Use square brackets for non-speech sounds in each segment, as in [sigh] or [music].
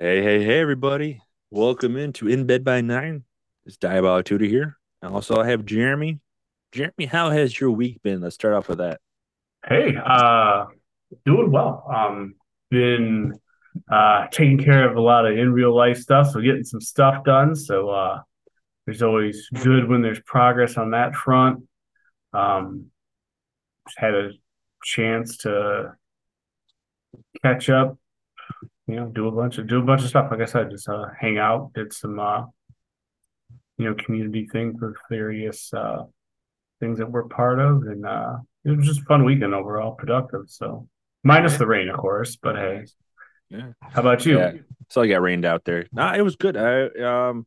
Hey, hey, hey, everybody. Welcome into In Bed by Nine. It's Diabolic Tutor here. And also, I have Jeremy. Jeremy, how has your week been? Let's start off with that. Hey, uh, doing well. Um, been uh taking care of a lot of in real life stuff, so getting some stuff done. So uh there's always good when there's progress on that front. Um had a chance to catch up, you know, do a bunch of do a bunch of stuff. Like I said, just uh hang out, did some uh you know, community things with various uh things that we're part of and uh it was just a fun weekend overall, productive. So minus the rain, of course, but hey. Yeah. How about you? Yeah. So I got rained out there. Nah, it was good. I um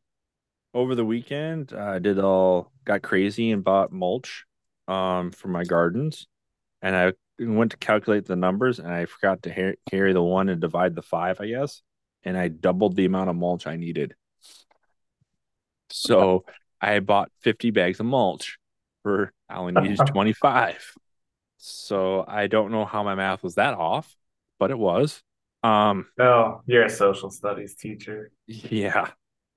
over the weekend I did all got crazy and bought mulch um for my gardens, and I went to calculate the numbers and I forgot to ha- carry the one and divide the five, I guess, and I doubled the amount of mulch I needed. So I bought 50 bags of mulch for I only needed [laughs] 25. So I don't know how my math was that off, but it was. Um, Oh, you're a social studies teacher. yeah,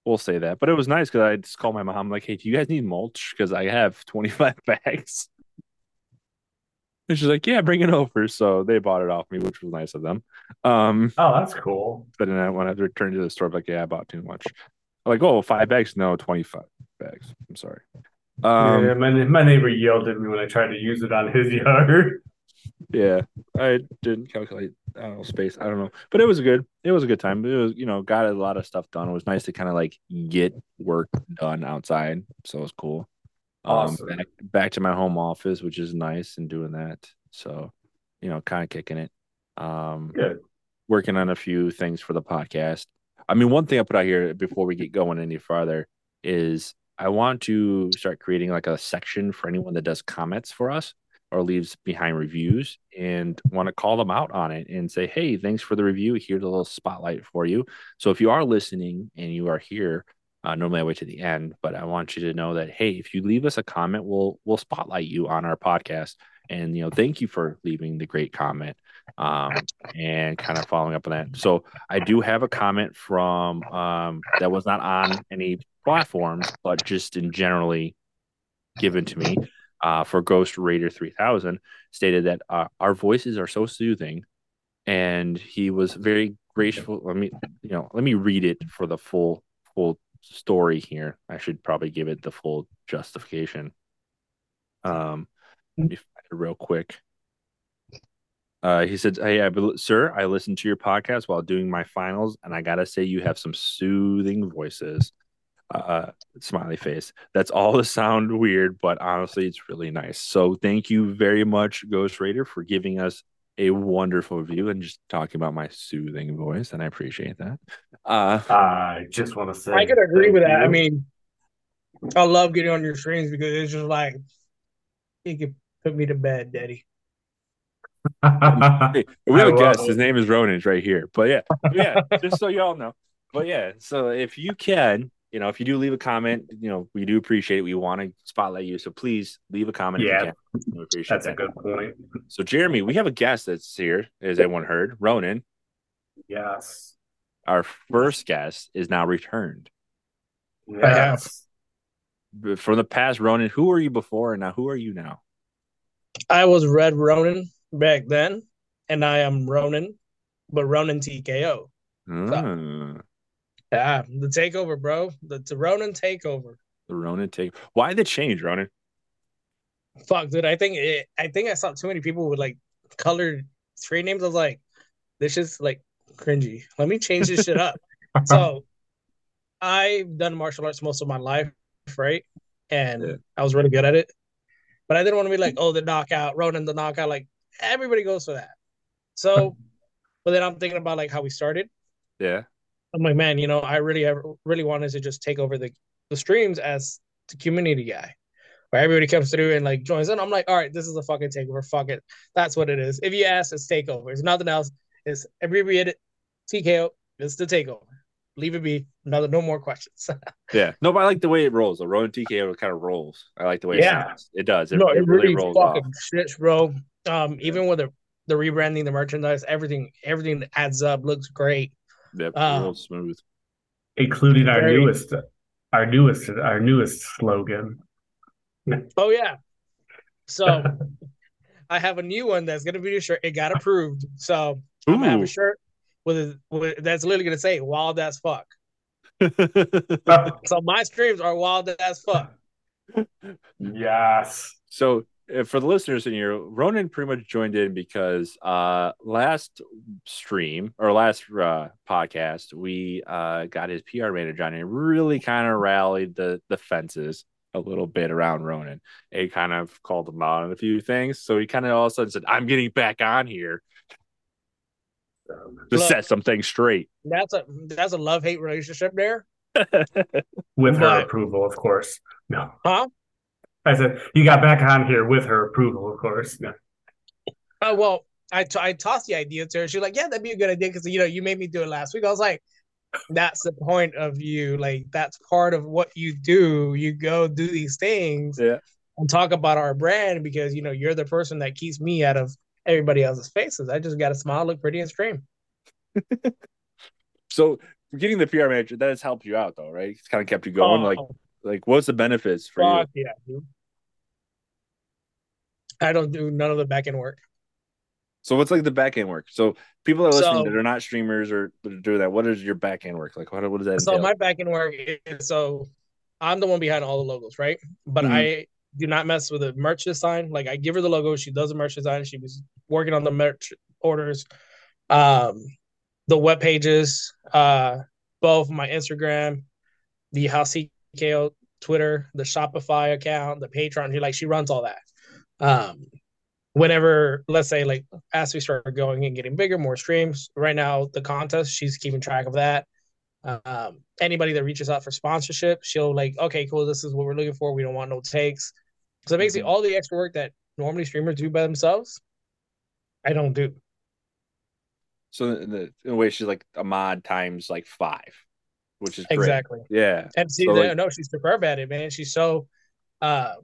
we'll say that. But it was nice because I just called my mom like, "Hey, do you guys need mulch? Because I have 25 [laughs] bags." And she's like, "Yeah, bring it over." So they bought it off me, which was nice of them. Um, Oh, that's cool. but then I, when I returned to the store, I'm like, "Yeah, I bought too much." I'm like, "Oh, five bags? No, 25 bags. I'm sorry." Um, yeah, my, my neighbor yelled at me when I tried to use it on his yard. Yeah, I didn't calculate I don't know space. I don't know, but it was good. It was a good time. It was you know got a lot of stuff done. It was nice to kind of like get work done outside, so it was cool. Awesome. Um, back, back to my home office, which is nice, and doing that. So, you know, kind of kicking it. Um, Good. working on a few things for the podcast. I mean, one thing I put out here before we get going any farther is I want to start creating like a section for anyone that does comments for us or leaves behind reviews and want to call them out on it and say, hey, thanks for the review. Here's a little spotlight for you. So if you are listening and you are here, uh, normally I wait to the end, but I want you to know that hey, if you leave us a comment, we'll we'll spotlight you on our podcast. And you know, thank you for leaving the great comment um, and kind of following up on that. So I do have a comment from um, that was not on any platforms, but just in generally given to me uh, for Ghost Raider 3000 stated that uh, our voices are so soothing and he was very graceful. Let me, you know, let me read it for the full, full story here. I should probably give it the full justification. Um, real quick. Uh, he said, "Hey, I, sir, I listened to your podcast while doing my finals, and I gotta say, you have some soothing voices." Uh, smiley face. That's all to sound weird, but honestly, it's really nice. So, thank you very much, Ghost Raider, for giving us a wonderful view and just talking about my soothing voice, and I appreciate that. Uh, I just want to say I could agree thank with that. I mean, I love getting on your streams because it's just like you can put me to bed, Daddy. [laughs] Hey, we have I a guest. love His name is Ronin. He's right here. But yeah, yeah, just so y'all know. But yeah, so if you can, you know, if you do leave a comment, you know, we do appreciate it. We want to spotlight you. So please leave a comment Yeah, if you can. We appreciate That's a good point. So Jeremy, we have a guest that's here, as everyone heard. Ronin, Yes. our first guest, is now returned. I. Yes. From the past, Ronin, who were you before and now who are you now? I was Red Ronin back then, and I am Ronin, but Ronin TKO. Ah, Yeah, the takeover, bro. The, the Ronin takeover. The Ronin take. Why the change, Ronin? Fuck, dude. I think it, I think I saw too many people with like colored screen names. I was like, this is like cringy. Let me change this shit up. [laughs] So I've done martial arts most of my life, right? And Yeah. I was really good at it. But I didn't want to be like, oh, the knockout, Ronin, the knockout. Like everybody goes for that. So, [laughs] but then I'm thinking about like how we started. Yeah. I'm like, man, you know, I really, I really wanted to just take over the, the streams as the community guy, where everybody comes through and like joins in. I'm like, all right, this is a fucking takeover. Fuck it, that's what it is. If you ask, it's takeover. It's nothing else. It's abbreviated TKO. It's the takeover. Leave it be. No, no more questions. [laughs] Yeah. No, but I like the way it rolls. The Ronin TKO kind of rolls. I like the way Yeah. it sounds. It does. It, no, it really, rolls off. fucking shit, bro. Um, even with the the rebranding, the merchandise, everything, everything adds up. Looks great. Yep. It Uh, rolls smooth. including our Very- newest, our newest, our newest slogan. Oh yeah. So [laughs] I have a new one that's gonna be the shirt. It got approved. So I'm gonna have a shirt with, with that's literally gonna say wild as fuck. [laughs] So my streams are wild as fuck. yes. So for the listeners in here, Ronin pretty much joined in because uh last stream or last uh, podcast we uh got his PR manager on and really kind of rallied the the fences a little bit around Ronin. He kind of called him out on a few things. So he kind of all of a sudden said, I'm getting back on here to Look. set some things straight. That's a that's a love hate relationship there. [laughs] With her But- approval, of course. No. Huh? I said, you got back on here with her approval, of course. No. Oh well, I t- I tossed the idea to her. She's like, "Yeah, that'd be a good idea because you know you made me do it last week." I was like, "That's the point of you. Like that's part of what you do. You go do these things Yeah. and talk about our brand because you know you're the person that keeps me out of everybody else's faces. I just got to smile, look pretty, and stream. [laughs] So getting the PR manager, that has helped you out though, right? It's kind of kept you going. Oh, like what's the benefits for fuck yeah, dude. I don't do none of the back end work. So what's like the back end work? So people that are listening So- that are not streamers or doing that, what is your back end work? Like what, what does that So entail? my back end work is so I'm the one behind all the logos, right? But Mhm. I do not mess with the merch design. Like I give her the logo, she does the merch design. She was working on the merch orders, um, the web pages, uh, both my Instagram, the House TKO Twitter, the Shopify account, the Patreon. She like she runs all that. Um, whenever let's say like as we start going and getting bigger, more streams. Right now, the contest, she's keeping track of that um anybody that reaches out for sponsorship she'll like okay cool this is what we're looking for we don't want no takes so basically Mhm. all the extra work that normally streamers do by themselves i don't do so in, the, in a way, she's like a mod times like five, which is great. exactly Yeah. and see So, like- no she's superb at it man she's so um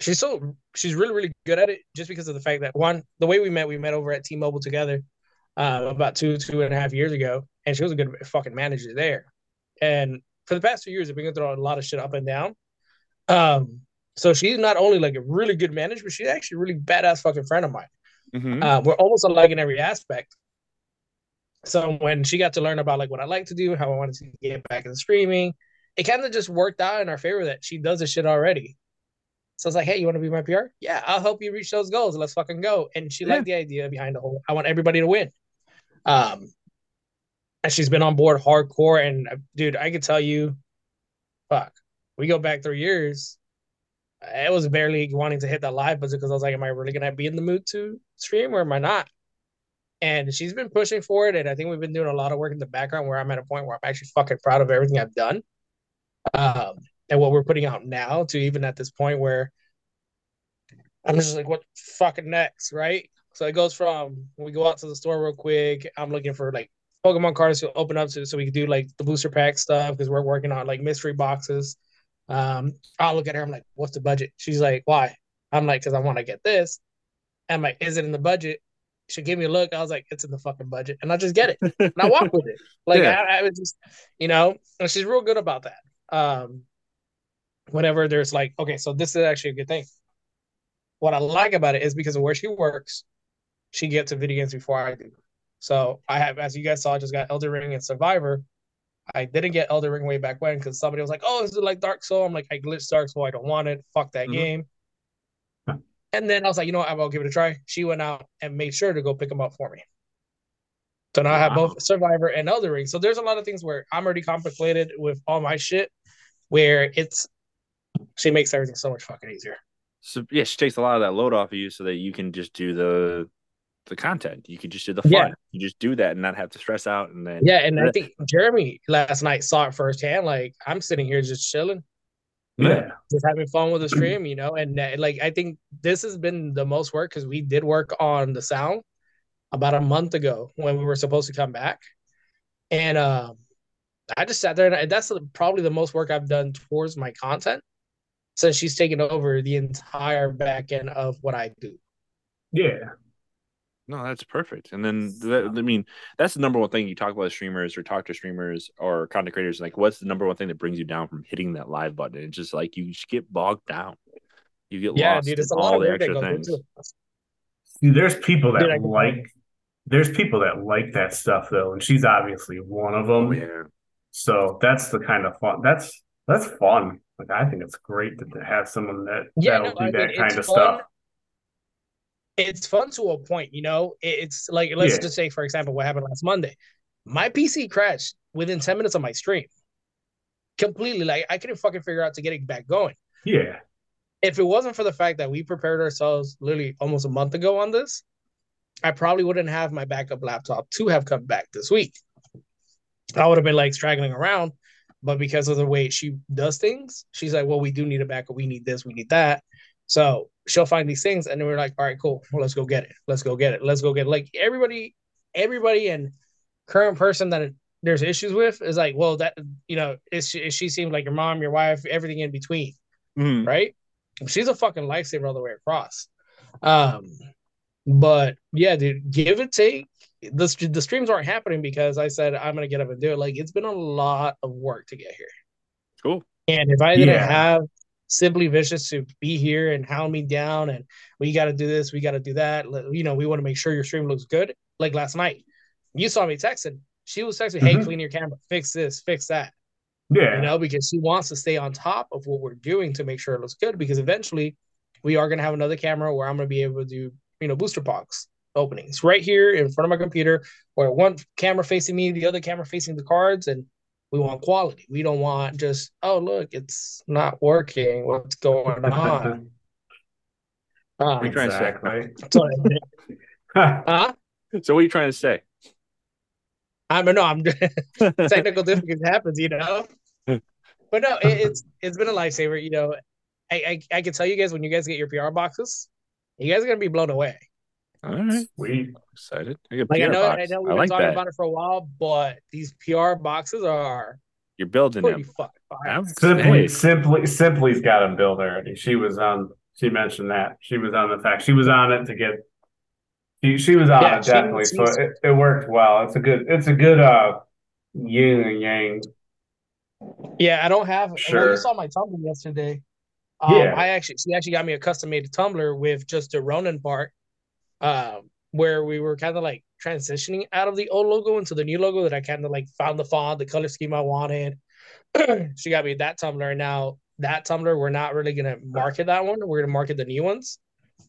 she's so she's really really good at it just because of the fact that one the way we met we met over at t-mobile together uh, about two two and a half years ago and she was a good fucking manager there and for the past two years i've been going through a lot of shit up and down um so she's not only like a really good manager but she's actually a really badass fucking friend of mine Mhm. uh, we're almost alike in every aspect. So when she got to learn about like what I like to do, how I wanted to get back into streaming, it kind of just worked out in our favor that she does this shit already. So it's like, hey, you want to be my PR? Yeah, I'll help you reach those goals. Let's fucking go. And she Yeah. liked the idea behind the whole. I want everybody to win. Um, and she's been on board hardcore. And uh, dude, I could tell you, fuck, we go back three years. I was barely wanting to hit that live buzzer because I was like, am I really gonna be in the mood to stream or am I not? And she's been pushing for it, and I think we've been doing a lot of work in the background where I'm at a point where I'm actually fucking proud of everything I've done. Um, and what we're putting out now to even at this point where I'm just like, what fucking next, right? So it goes from we go out to the store real quick. I'm looking for like Pokemon cards to open up to so we can do like the booster pack stuff because we're working on like mystery boxes. Um, I'll look at her. I'm like, "What's the budget?" She's like, "Why?" I'm like, "Cause I want to get this." I'm like, "Is it in the budget?" She gave me a look. I was like, "It's in the fucking budget," and I just get it. And I walk [laughs] with it. Like Yeah. I, I was just, you know, and she's real good about that. Um, whenever there's like, okay, so this is actually a good thing. What I like about it is because of where she works, she gets to video games before I do. So I have, as you guys saw, I just got Elden Ring and Survivor. I didn't get Elden Ring way back when because somebody was like, "Oh, is it like Dark Soul?" I'm like, "I glitched Dark Soul. I don't want it. Fuck that Mhm. game." And then I was like, "You know what? I'll give it a try." She went out and made sure to go pick them up for me. So now I have both Survivor and Elden Ring. So there's a lot of things where I'm already contemplated with all my shit, where it's she makes everything so much fucking easier. So yeah, she takes a lot of that load off of you so that you can just do the the content. You can just do the fun. Yeah. You just do that and not have to stress out and then Yeah, and I think Jeremy last night saw it firsthand. Like I'm sitting here just chilling, Yeah. just having fun with the stream, you know. And uh, like I think this has been the most work because we did work on the sound about a month ago when we were supposed to come back, and um, I just sat there and I, that's probably the most work I've done towards my content since she's taken over the entire back end of what I do. Yeah. No, that's perfect. And then that, I mean, that's the number one thing you talk about streamers or talk to streamers or content creators. Like, what's the number one thing that brings you down from hitting that live button? It's just like you just get bogged down. You get Yeah, lost dude, it's in a lot all of the extra things. into it. See, there's people that Dude, like there's people that like that stuff though, and she's obviously one of oh, them. Oh yeah, So that's the kind of fun. That's that's fun. Like I think it's great to, to have someone that Yeah, that'll no, do I that mean, kind of fun. stuff. It's fun to a point, you know. It's like let's Yeah. just say, for example, what happened last Monday. My PC crashed within 10 minutes of my stream. Completely, like I couldn't fucking figure out to get it back going. Yeah. If it wasn't for the fact that we prepared ourselves literally almost a month ago on this, I probably wouldn't have my backup laptop to have come back this week. I would have been like straggling around, but because of the way she does things, she's like, "Well, we do need a backup. We need this. We need that." So she'll find these things, and then we're like, "All right, cool. Well, let's go get it. Let's go get it. Let's go get it." Like everybody, everybody, and current person that there's issues with is like, "Well, that you know, is she, is she seems like your mom, your wife, everything in between." Mhm. right? She's a fucking lifesaver all the way across. Um, but yeah, dude, give it take. The the streams aren't happening because I said I'm gonna get up and do it. Like it's been a lot of work to get here, cool. and if I didn't Yeah. have Simply Vicious to be here and hound me down, and we got to do this, we got to do that. You know, we want to make sure your stream looks good. Like last night, you saw me texting. She was texting, "Hey, Mhm. clean your camera, fix this, fix that." Yeah. you know, because she wants to stay on top of what we're doing to make sure it looks good. Because eventually, we are going to have another camera where I'm going to be able to do, you know, booster box openings right here in front of my computer, where one camera facing me, the other camera facing the cards, and we want quality. We don't want just, oh look, it's not working. What's going [laughs] on? What are you Um, trying to say? exactly. so, [laughs] huh? So what are you trying to say? I mean, no, I'm [laughs] technical difficulties happens, you know. But no, it, it's it's been a lifesaver. You know, I, I I can tell you guys when you guys get your PR boxes, you guys are gonna be blown away. All right, Sweet. excited. I, get a Like I PR know, I know we've I been talking that. about it for a while, but these PR boxes are You're building them. fucking fire. Simply, hey, simply, simply's got him built already. She was on. She mentioned that she was on the fact she was on it to get. She, she was on Yeah, it she- definitely, so it, it worked well. It's a good. It's a good uh yin and yang. Yeah, I don't have. Well, Sure. you saw my tumbler yesterday. Um, Yeah. I actually she actually got me a custom made tumbler with just the Ronin part, um, where we were kind of like transitioning out of the old logo into the new logo that I kind of like found the font, the color scheme I wanted. she got me that tumbler. Now that tumbler, we're not really gonna market that one. We're gonna market the new ones.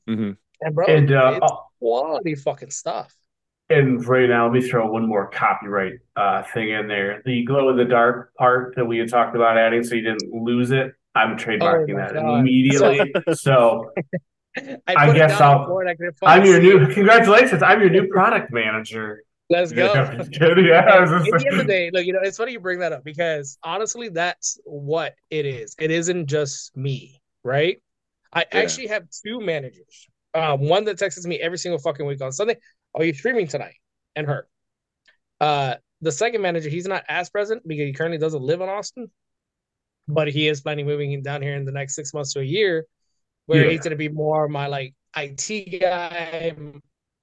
mhm. And bro, And uh, it's quality fucking stuff. and right now, let me throw one more copyright uh thing in there. The glow in the dark part that we had talked about adding, so you didn't lose it. I'm trademarking Oh that God. immediately. [laughs] So I it guess I'll. I I'm your new. [laughs] Congratulations! I'm your new product manager. Let's go. [laughs] Yeah, yeah, At the end of the day, look, you know, it's funny you bring that up because honestly, that's what it is. It isn't just me, right? I Yeah. actually have two managers. Um, one that texts me every single fucking week on Sunday, "Are you streaming tonight?" and her. Uh, the second manager, he's not as present because he currently doesn't live in Austin, but he is planning moving down here in the next six months to a year, where Yeah. he's gonna be more my like IT guy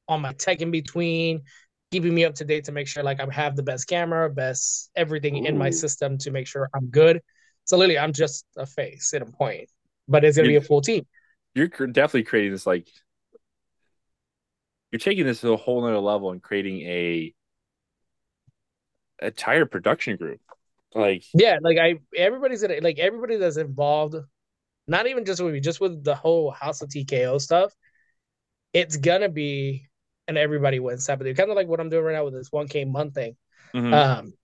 on my tech in between, keeping me up to date to make sure like I have the best camera, best everything in my system to make sure I'm good. So literally, I'm just a face at a point, but it's gonna be a full team. You're definitely creating this like. You're taking this to a whole nother level and creating a entire production group Like, Yeah, like I everybody's like everybody that's involved, not even just with me, just with the whole House of TKO stuff, it's gonna be an everybody wins type of thing. Kind of like what I'm doing right now with this 1K month thing. mhm. Um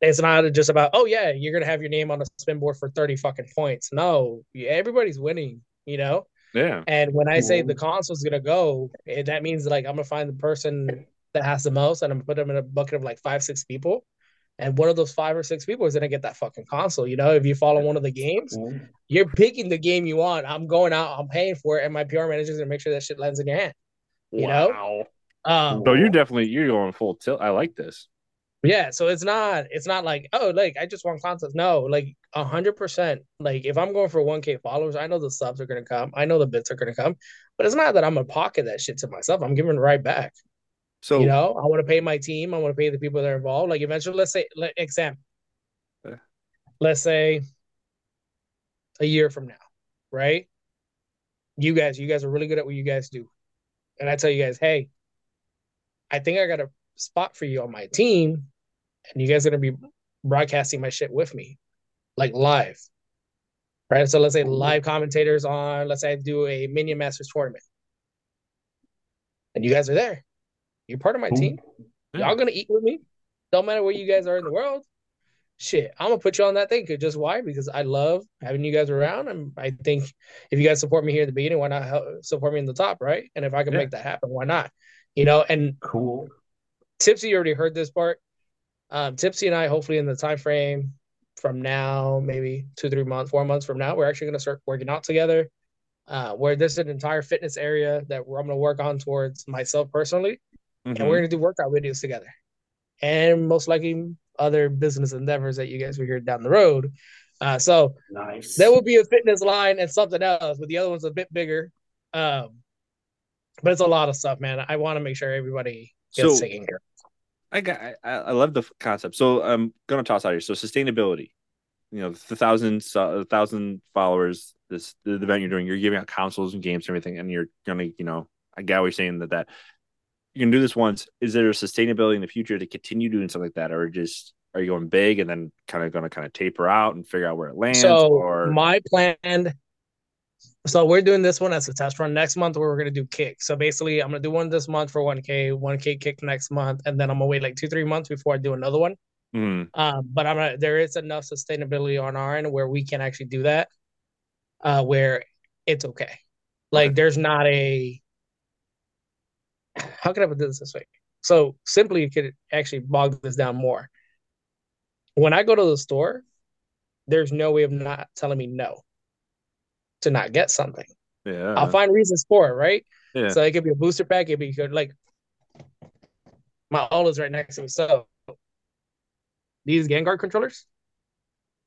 it's not just about, oh yeah, you're gonna have your name on a spin board for 30 fucking points. No, everybody's winning, you know? yeah, And when I say the console's gonna go, eh, that means like I'm gonna find the person that has the most, and I'm gonna put them in a bucket of like five, six people, and one of those five or six people is gonna get that fucking console. You know, if you follow one of the games, you're picking the game you want. I'm going out, I'm paying for it, and my PR manager's gonna make sure that shit lands in your hand. You know? Wow. Um, So you're definitely you're going full tilt. I like this. yeah, so it's not, it's not like, oh, like I just want consoles. No, like a hundred percent. Like if I'm going for 1K followers, I know the subs are gonna come, I know the bits are gonna come, but it's not that I'm gonna pocket that shit to myself. I'm giving it right back. So you know, I want to pay my team. I want to pay the people that are involved. Like eventually, let's say, let, example, Yeah. let's say a year from now, right? You guys, you guys are really good at what you guys do, and I tell you guys, hey, I think I got a spot for you on my team, and you guys are gonna be broadcasting my shit with me, like live, right? So let's say oh, live commentators on, let's say I do a Minion Masters tournament, and you guys are there. You're part of my Cool. team. Y'all gonna eat with me. Don't matter where you guys are in the world. Shit, I'm gonna put you on that thing Just why? Because I love having you guys around, and I think if you guys support me here at the beginning, why not help support me in the top, right? And if I can Yeah. make that happen, why not? You know. And Cool. Tipsy you already heard this part. Um, Tipsy and I, hopefully in the time frame from now, maybe two, three months, four months from now, we're actually gonna start working out together. Uh, where there's an entire fitness area that I'm gonna work on towards myself personally and Mhm. we're gonna do workout videos together, and most likely other business endeavors that you guys will hear down the road. Uh, so Nice. there will be a fitness line and something else, but the other one's a bit bigger. Um, but it's a lot of stuff, man. I want to make sure everybody gets So- taken care. I got I, I love the concept. So I'm gonna toss out here. So sustainability. You know, the thousand so- thousand followers. This the event you're doing. You're giving out consoles and games and everything, and you're gonna you know I get what you're saying that that you can do this once. Is there a sustainability in the future to continue doing something like that, or just are you going big and then kind of going to kind of taper out and figure out where it lands? So or my plan. So we're doing this one as a test run next month, where we're gonna do kick. So basically, I'm gonna do one this month for 1K, 1K kick next month, and then I'm gonna wait like two, three months before I do another one. Um, but I'm gonna, there is enough sustainability on our end where we can actually do that, uh, where it's okay. Like there's not a how can I put this this way? So simply, you could actually bog this down more. When I go to the store, there's no way of not telling me no to not get something. yeah, I'll find reasons for it, right? Yeah. So it could be a booster pack, it could be good. Like my all is right next to me. So these Vanguard controllers,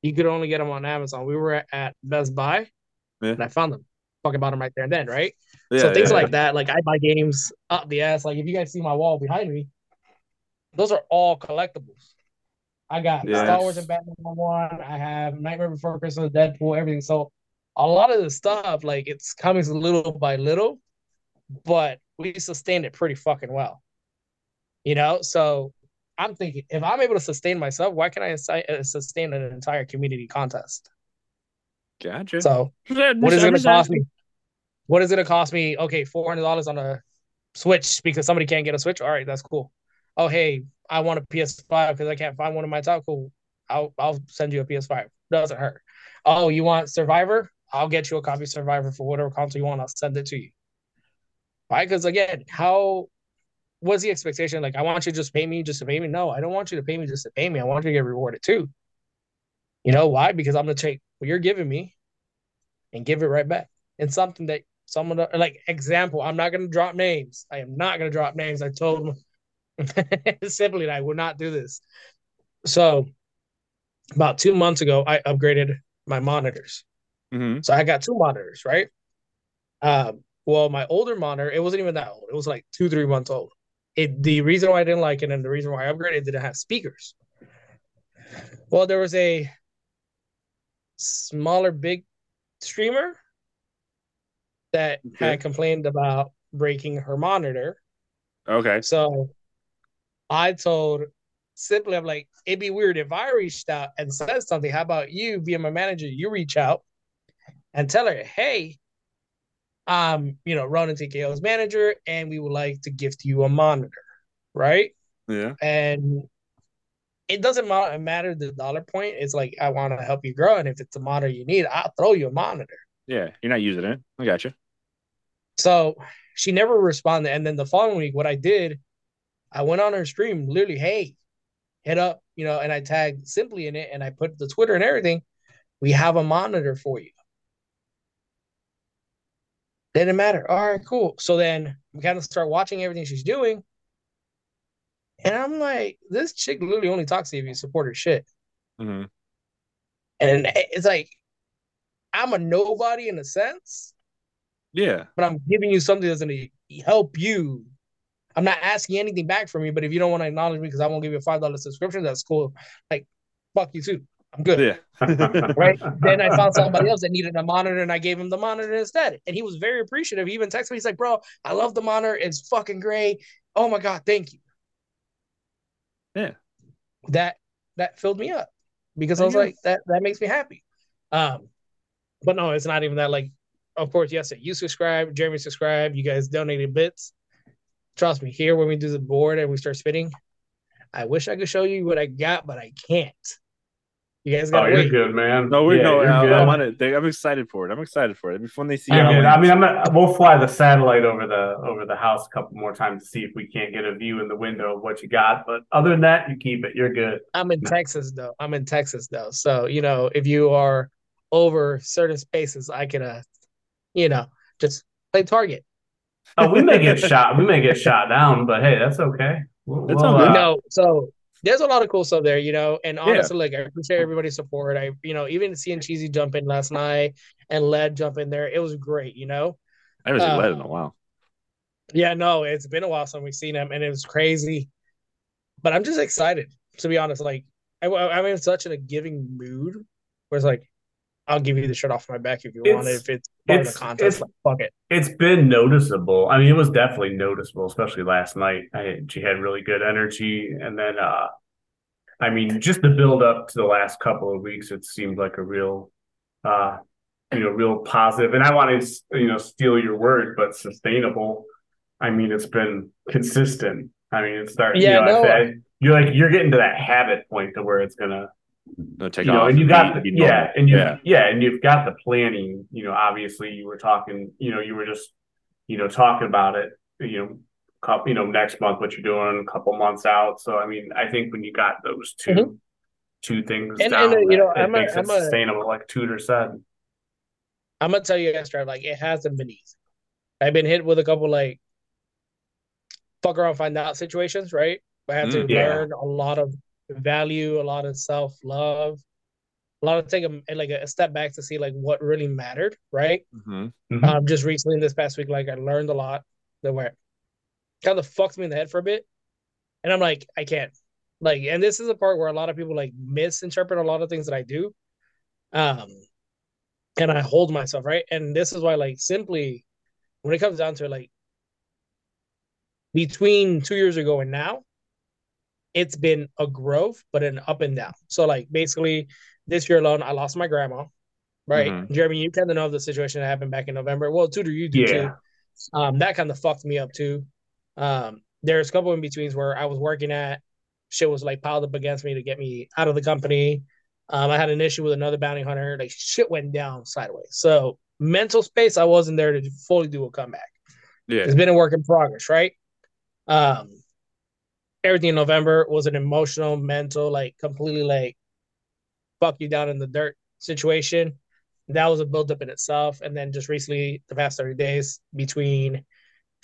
you could only get them on Amazon. We were at Best Buy Yeah. and I found them. Fucking bought them right there and then, right? yeah, so things yeah, like that, like I buy games up the ass. Like if you guys see my wall behind me, those are all collectibles. I got Star Wars and Batman one. I have Nightmare Before Christmas, Deadpool, everything. So a lot of the stuff, like it's coming little by little, but we sustained it pretty fucking well. You know, so I'm thinking if I'm able to sustain myself, why can't I sustain an entire community contest? Gotcha. So [laughs] what is it going to cost me? What is it going to cost me? Okay, four hundred dollars on a Switch because somebody can't get a Switch. All right, that's cool. Oh, hey, I want a PS5 because I can't find one in my top. Cool. I'll I'll send you a PS5. Doesn't hurt. Oh, you want Survivor? I'll get you a copy of Survivor for whatever console you want. I'll send it to you. Right? Because again, how was the expectation? Like, I want you to just pay me just to pay me. No, I don't want you to pay me just to pay me. I want you to get rewarded too. You know why? Because I'm gonna take what you're giving me and give it right back. And something that someone like example, I'm not gonna drop names. I am not gonna drop names. I told them [laughs] simply that I will not do this. So about two months ago, I upgraded my monitors. hmm So I got two monitors, right? Um, well, my older monitor, it wasn't even that old. It was like two, three months old. It the reason why I didn't like it and the reason why I upgraded it didn't have speakers. Well, there was a smaller big streamer that Okay. had complained about breaking her monitor. Okay. So I told simply I'm like, it'd be weird if I reached out and said something. How about you being my manager? You reach out and tell her, hey, um, you know, Ronin TKO's manager, and we would like to gift you a monitor, right? Yeah. And it doesn't ma- matter the dollar point. It's like I want to help you grow, and if it's a monitor you need, I'll throw you a monitor. Yeah. You're not using it. I got you. So she never responded. And then the following week, what I did, I went on her stream, literally, hey, hit up, you know, and I tagged simply in it and I put the Twitter and everything. We have a monitor for you. Didn't matter. All right, cool. So then we kind of start watching everything she's doing. And I'm like, this chick literally only talks to you if you support her shit. hmm And it's like, I'm a nobody in a sense, Yeah. but I'm giving you something that's going to help you. I'm not asking anything back from you, but if you don't want to acknowledge me because I won't give you a $5 subscription, that's cool. Like, fuck you too. I'm good. Yeah. [laughs] Right. then I found somebody else that needed a monitor and I gave him the monitor instead. And he was very appreciative. He even texted me. He's like, bro, I love the monitor. It's fucking great. Oh my God, thank you. Yeah. That that filled me up because I was like, that that makes me happy. Um, but no, it's not even that. Like, of course, yes, you subscribe, Jeremy subscribe, you guys donated bits. Trust me, here when we do the board and we start spitting, I wish I could show you what I got, but I can't. You guys Oh, gotta you're good, man. No, we're Yeah, no. you're I, good. I'm on it. I'm excited for it. I'm excited for it. It'd be fun they see. You're it I mean. I'm a, we'll fly the satellite over the over the house a couple more times to see if we can't get a view in the window of what you got. But other than that, you keep it. You're good. I'm in Texas though. I'm in Texas though. So, you know, if you are over certain spaces, I can uh you know, just play target. Oh, we may get [laughs] shot. We may get shot down, but hey, that's okay. We'll, That's we'll, all good. uh, no, so there's a lot of cool stuff there, you know. And Yeah. honestly, like I appreciate everybody's support. I, you know, even seeing Cheesy jump in last night and Led jump in there, it was great, you know. I haven't seen uh, Led in a while. Yeah, no, it's been a while since we've seen him, and it was crazy. But I'm just excited, to be honest. Like I, I'm in such a giving mood, where it's like, I'll give you the shirt off my back if you want it. If it's part of the contest, it's- like, fuck it. it's been noticeable. I mean, it was definitely noticeable, especially last night. I, she had really good energy, and then, uh, I mean, just the build up to the last couple of weeks, it seemed like a real, uh, you know, real positive. And I want to, you know, steal your word, but sustainable. I mean, it's been consistent. I mean, it's starting. Yeah, you know, no. I, I, you're like you're getting to that habit point to where it's gonna No, take you know, off. and you got be- the, be yeah, and you yeah. yeah. and you've got the planning. You know, obviously, you were talking. You know, you were just, you know, talking about it. You know, couple, you know, next month what you're doing, a couple months out. So, I mean, I think when you got those 2 Mhm. two things And- down, and, uh, you know, it I'm a- makes I'm it a- sustainable, like Tutor said. I'm gonna tell you guys, Trav, like it hasn't been easy. I've been hit with a couple like fuck around, find out situations, right? I had to Mm, yeah. learn a lot of value, a lot of self love, a lot of take a like a step back to see like what really mattered, right? Mhm. Mhm. Um, just recently this past week, like I learned a lot that were kind of fucked me in the head for a bit, and I'm like, I can't, like, and this is a part where a lot of people like misinterpret a lot of things that I do, um, and I hold myself right, and this is why, like, simply when it comes down to it, like between two years ago and now, it's been a growth, but an up and down. So, like, basically, this year alone, I lost my grandma. Right, Mhm. Jeremy, you kind of know the situation that happened back in November. Well, Tutor, you do Yeah. too. Um, that kind of fucked me up too. Um, there's a couple in betweens where I was working at, shit was like piled up against me to get me out of the company. Um, I had an issue with another bounty hunter. Like shit went down sideways. So mental space, I wasn't there to fully do a comeback. Yeah. It's been a work in progress, right? Um, everything in November was an emotional, mental, like completely like fuck you down in the dirt situation. That was a buildup in itself. And then just recently, the past 30 days, between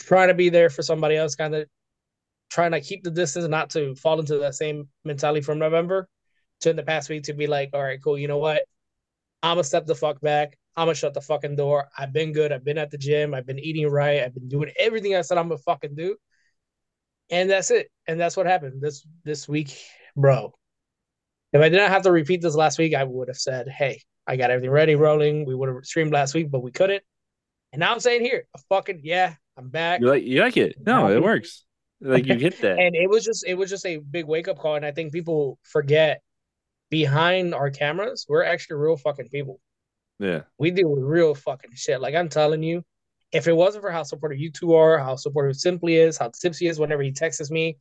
trying to be there for somebody else, kind of trying to keep the distance, not to fall into that same mentality from November, to in the past week to be like, all right, cool, you know what? I'm gonna step the fuck back. I'm gonna shut the fucking door. I've been good. I've been at the gym. I've been eating right. I've been doing everything I said I'm gonna fucking do. And that's it. And that's what happened this this week, bro. If I didn't have to repeat this last week, I would have said, "Hey, I got everything ready, rolling." We would have streamed last week, but we couldn't. And now I'm saying here, fucking yeah, I'm back. You like you like it? No, it works. Like you hit that. [laughs] and it was just it was just a big wake up call. And I think people forget behind our cameras, we're actually real fucking people. yeah. We do real fucking shit. Like I'm telling you, if it wasn't for how supportive you two are, how supportive Simply is, how tipsy is whenever he texts me,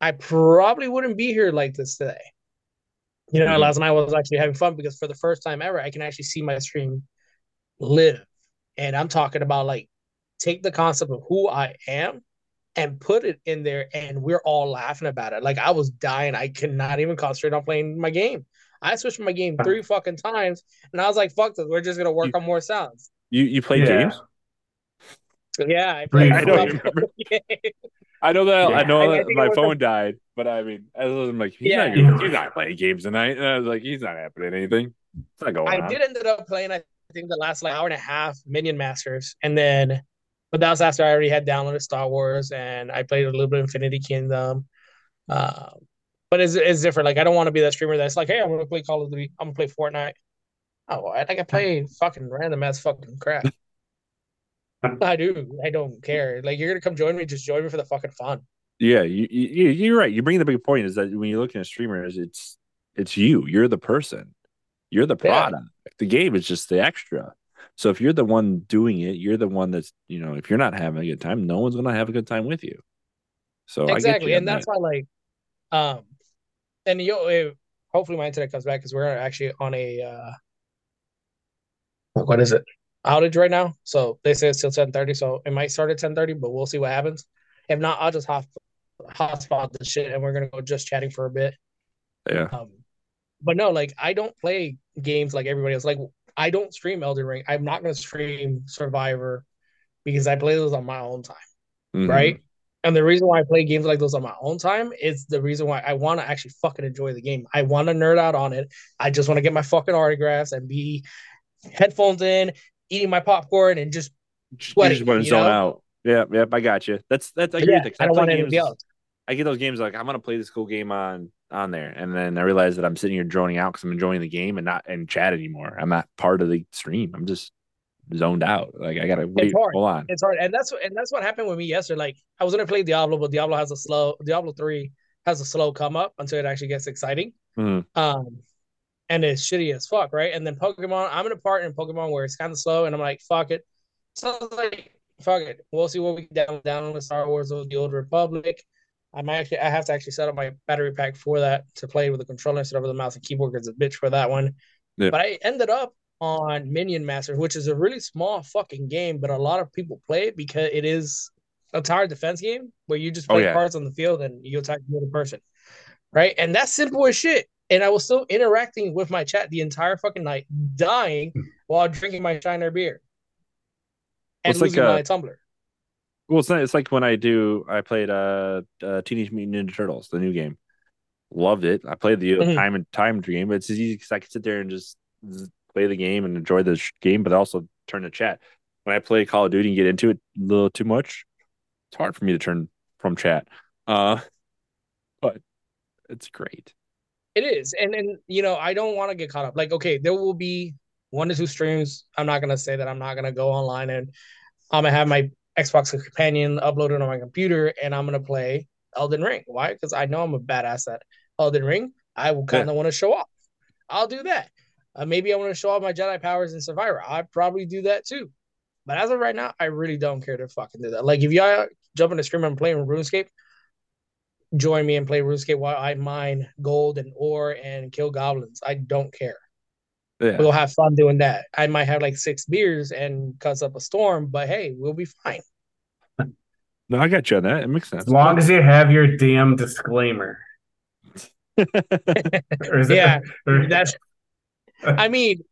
I probably wouldn't be here like this today. You know, Mhm. last night I was actually having fun because for the first time ever, I can actually see my stream live. And I'm talking about like take the concept of who I am and put it in there, and we're all laughing about it. Like I was dying. I could not even concentrate on playing my game. I switched my game three fucking times, and I was like, "Fuck this! We're just gonna work on more sounds." You you play Yeah. games? Yeah, I Briefly. played. I don't remember. [laughs] I know that I Yeah. know I- I that think my phone a- died, but I mean, I was like, he's Yeah. not gonna- he's not playing games tonight. And I was like, he's not happening anything. It's not going I on. did ended up playing. I think the last like hour and a half Minion Masters, and then, but that was after I already had downloaded Star Wars, and I played a little bit of Infinity Kingdom. Um, but it's it's different. Like I don't want to be that streamer that's like, hey, I'm gonna play Call of Duty. I'm gonna play Fortnite. Oh, I like I play fucking random ass fucking crap. [laughs] I do. I don't care. Like you're gonna come join me, just join me for the fucking fun. Yeah, you, you you're right. You bring the big point is that when you're looking at streamers, it's it's you. You're the person. You're the Yeah. product. The game is just the extra. So if you're the one doing it, you're the one that's you know. If you're not having a good time, no one's gonna have a good time with you. So I exactly you and that's that. why like um and yo hopefully my internet comes back because we're actually on a uh what is it outage right now so they say it's till 10 30 so it might start at 10 30 but we'll see what happens if not i'll just hot hotspot the shit and we're gonna go just chatting for a bit yeah. um but no like i don't play games like everybody else like i don't stream elden ring i'm not gonna stream survivor because i play those on my own time Mhm. right? And the reason why I play games like those on my own time is the reason why I want to actually fucking enjoy the game. I want to nerd out on it. I just want to get my fucking autographs and be headphones in, eating my popcorn, and just Just- sweating, you just want to zone know? out. Yeah, yep, I got you. That's that's I agree yeah, with that, 'cause I don't want games- anybody else. I get those games like I'm gonna play this cool game on on there, and then I realize that I'm sitting here droning out because I'm enjoying the game and not and chat anymore. I'm not part of the stream. I'm just zoned out. Like I gotta wait. Hold on. It's hard, and that's and that's what happened with me yesterday. Like I was gonna play Diablo, but Diablo has a slow. Diablo three has a slow come up until it actually gets exciting. Mhm. Um, and it's shitty as fuck, right? And then Pokemon, I'm in a part in Pokemon where it's kind of slow, and I'm like, fuck it. So I was like, fuck it. We'll see what we can down down the Star Wars the Old Republic. I might actually, I have to actually set up my battery pack for that to play with the controller instead of the mouse and keyboard because it's a bitch for that one. Yeah. But I ended up on Minion Masters, which is a really small fucking game, but a lot of people play it because it is a tower defense game where you just Oh, play yeah. cards on the field and you attack the other person, right? And that's simple as shit. And I was still interacting with my chat the entire fucking night, dying while drinking my Shiner beer and like losing a- my tumbler. Well, it's not, it's like when I do. I played uh, uh Teenage Mutant Ninja Turtles, the new game. Loved it. I played the Mhm. time and time game, but it's easy because I can sit there and just play the game and enjoy the sh- game, but also turn to chat. When I play Call of Duty and get into it a little too much, it's hard for me to turn from chat. Uh, [laughs] but it's great. It is. And and you know, I don't want to get caught up. Like, okay, there will be one to two streams. I'm not gonna say that I'm not gonna go online and I'm gonna have my Xbox companion uploaded on my computer and I'm gonna play Elden Ring. Why? Because I know I'm a badass at Elden Ring. I will kind of want to show off. I'll do that. Uh, maybe I want to show off my Jedi powers in Survivor. I'd probably do that too. But as of right now, I really don't care to fucking do that. Like if y'all jump in the stream and playing RuneScape, join me and play RuneScape while I mine gold and ore and kill goblins. I don't care. Yeah. We'll have fun doing that. I might have like six beers and cause up a storm, but hey, we'll be fine. No, I got you on that. It makes sense. As long as you have your damn disclaimer. [laughs] Or it- Yeah, [laughs] That's I mean,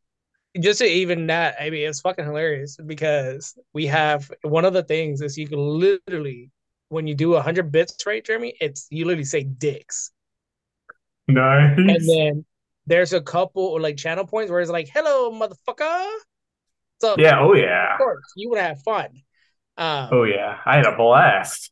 just to even that, I mean, it's fucking hilarious because we have one of the things is you can literally when you do a hundred bits, right, Jeremy? It's you literally say dicks. nice. And then there's a couple like channel points where it's like, hello, motherfucker. So yeah, oh yeah. of course you would have fun. Um, Oh yeah. I had a blast.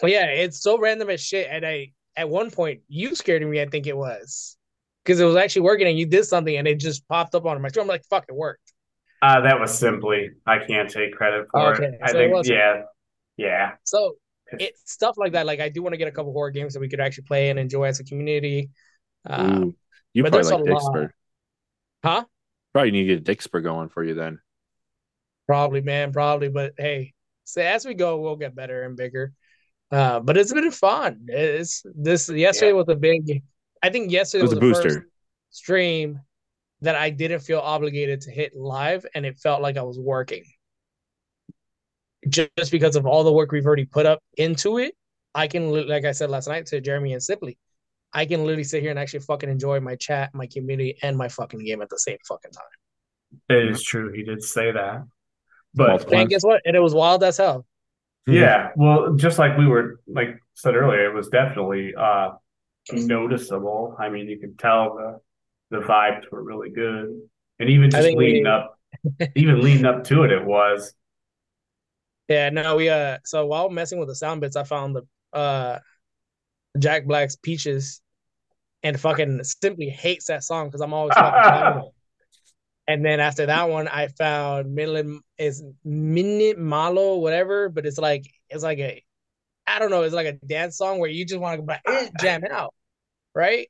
But yeah, it's so random as shit. And I, at one point, you scared me. I think it was because it was actually working, and you did something, and it just popped up on my screen. I'm like, "Fuck, it worked." Uh that was simply I can't take credit for Okay, it. I so it think wasn't- yeah. Yeah. So it stuff like that. Like I do want to get a couple horror games that we could actually play and enjoy as a community. Um, Ooh, you probably like a lot. Huh? Probably need to get Dixper going for you then. Probably, man, probably. But hey, so as we go, we'll get better and bigger. Uh, but it's been fun. It's this yesterday was a big. I think yesterday It was a the first booster. stream that I didn't feel obligated to hit live, and it felt like I was working. Ju- Just because of all the work we've already put up into it, I can, like I said last night to Jeremy and Simply, I can literally sit here and actually fucking enjoy my chat, my community, and my fucking game at the same fucking time. It is true. He did say that. But And guess what? And it was wild as hell. yeah, well, just like we were like said earlier, it was definitely uh noticeable. I mean, you could tell the the vibes were really good. And even just think we- leading up even leading up to it, it was. Yeah, no, we uh so while messing with the sound bits, I found the uh Jack Black's Peaches and fucking simply hates that song because I'm always fucking. [laughs] And then after that one, I found Minute is Minute Malo, whatever, but it's like it's like a I don't know, it's like a dance song where you just want to go eh, jam it out, right?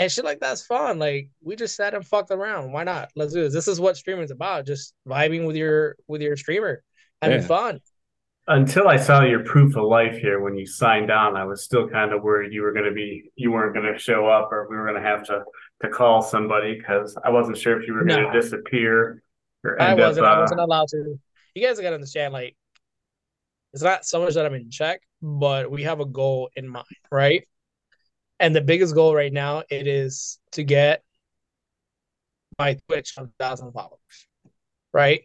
And shit like that's fun. Like we just sat and fucked around. Why not? Let's do this. This is what streaming is about. Just vibing with your with your streamer, having Yeah. fun. Until I saw your proof of life here when you signed on, I was still kind of worried you were going to be you weren't going to show up or we were going to have to to call somebody because I wasn't sure if you were going to disappear or I wasn't. up. I uh, wasn't allowed to. You guys gotta understand, like, it's not so much that I'm in check, but we have a goal in mind, right? And the biggest goal right now it is to get my Twitch on thousand followers, right?